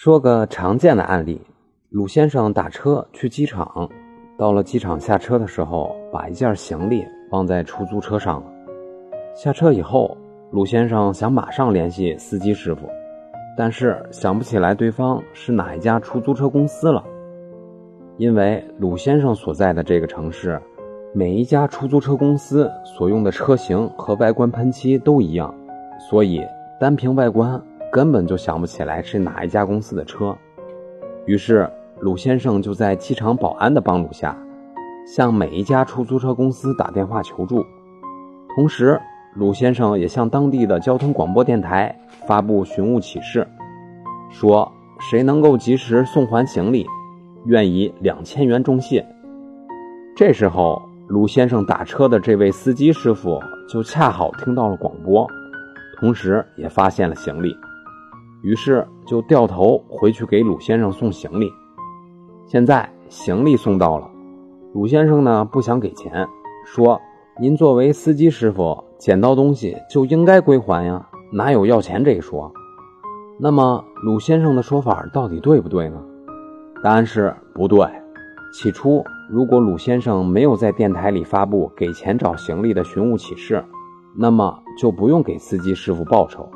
说个常见的案例：鲁先生打车去机场，到了机场下车的时候，把一件行李忘在出租车上了。下车以后，鲁先生想马上联系司机师傅，但是想不起来对方是哪一家出租车公司了。因为鲁先生所在的这个城市，每一家出租车公司所用的车型和外观喷漆都一样，所以单凭外观。根本就想不起来是哪一家公司的车，于是鲁先生就在机场保安的帮助下，向每一家出租车公司打电话求助。同时，鲁先生也向当地的交通广播电台发布寻物启事，说谁能够及时送还行李，愿以两千元重谢。这时候，鲁先生打车的这位司机师傅就恰好听到了广播，同时也发现了行李。于是就掉头回去给鲁先生送行李。现在行李送到了，鲁先生呢不想给钱，说：“您作为司机师傅，捡到东西就应该归还呀，哪有要钱这一说？”那么鲁先生的说法到底对不对呢？答案是不对。起初，如果鲁先生没有在电台里发布给钱找行李的寻物启事，那么就不用给司机师傅报酬。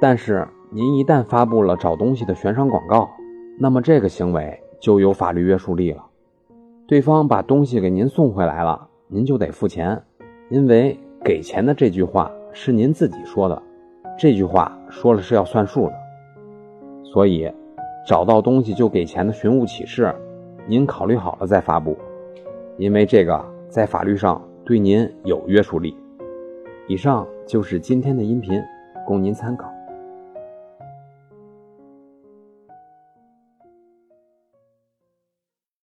但是，您一旦发布了找东西的悬赏广告，那么这个行为就有法律约束力了。对方把东西给您送回来了，您就得付钱，因为给钱的这句话是您自己说的，这句话说了是要算数的。所以，找到东西就给钱的寻物启事，您考虑好了再发布，因为这个在法律上对您有约束力。以上就是今天的音频，供您参考。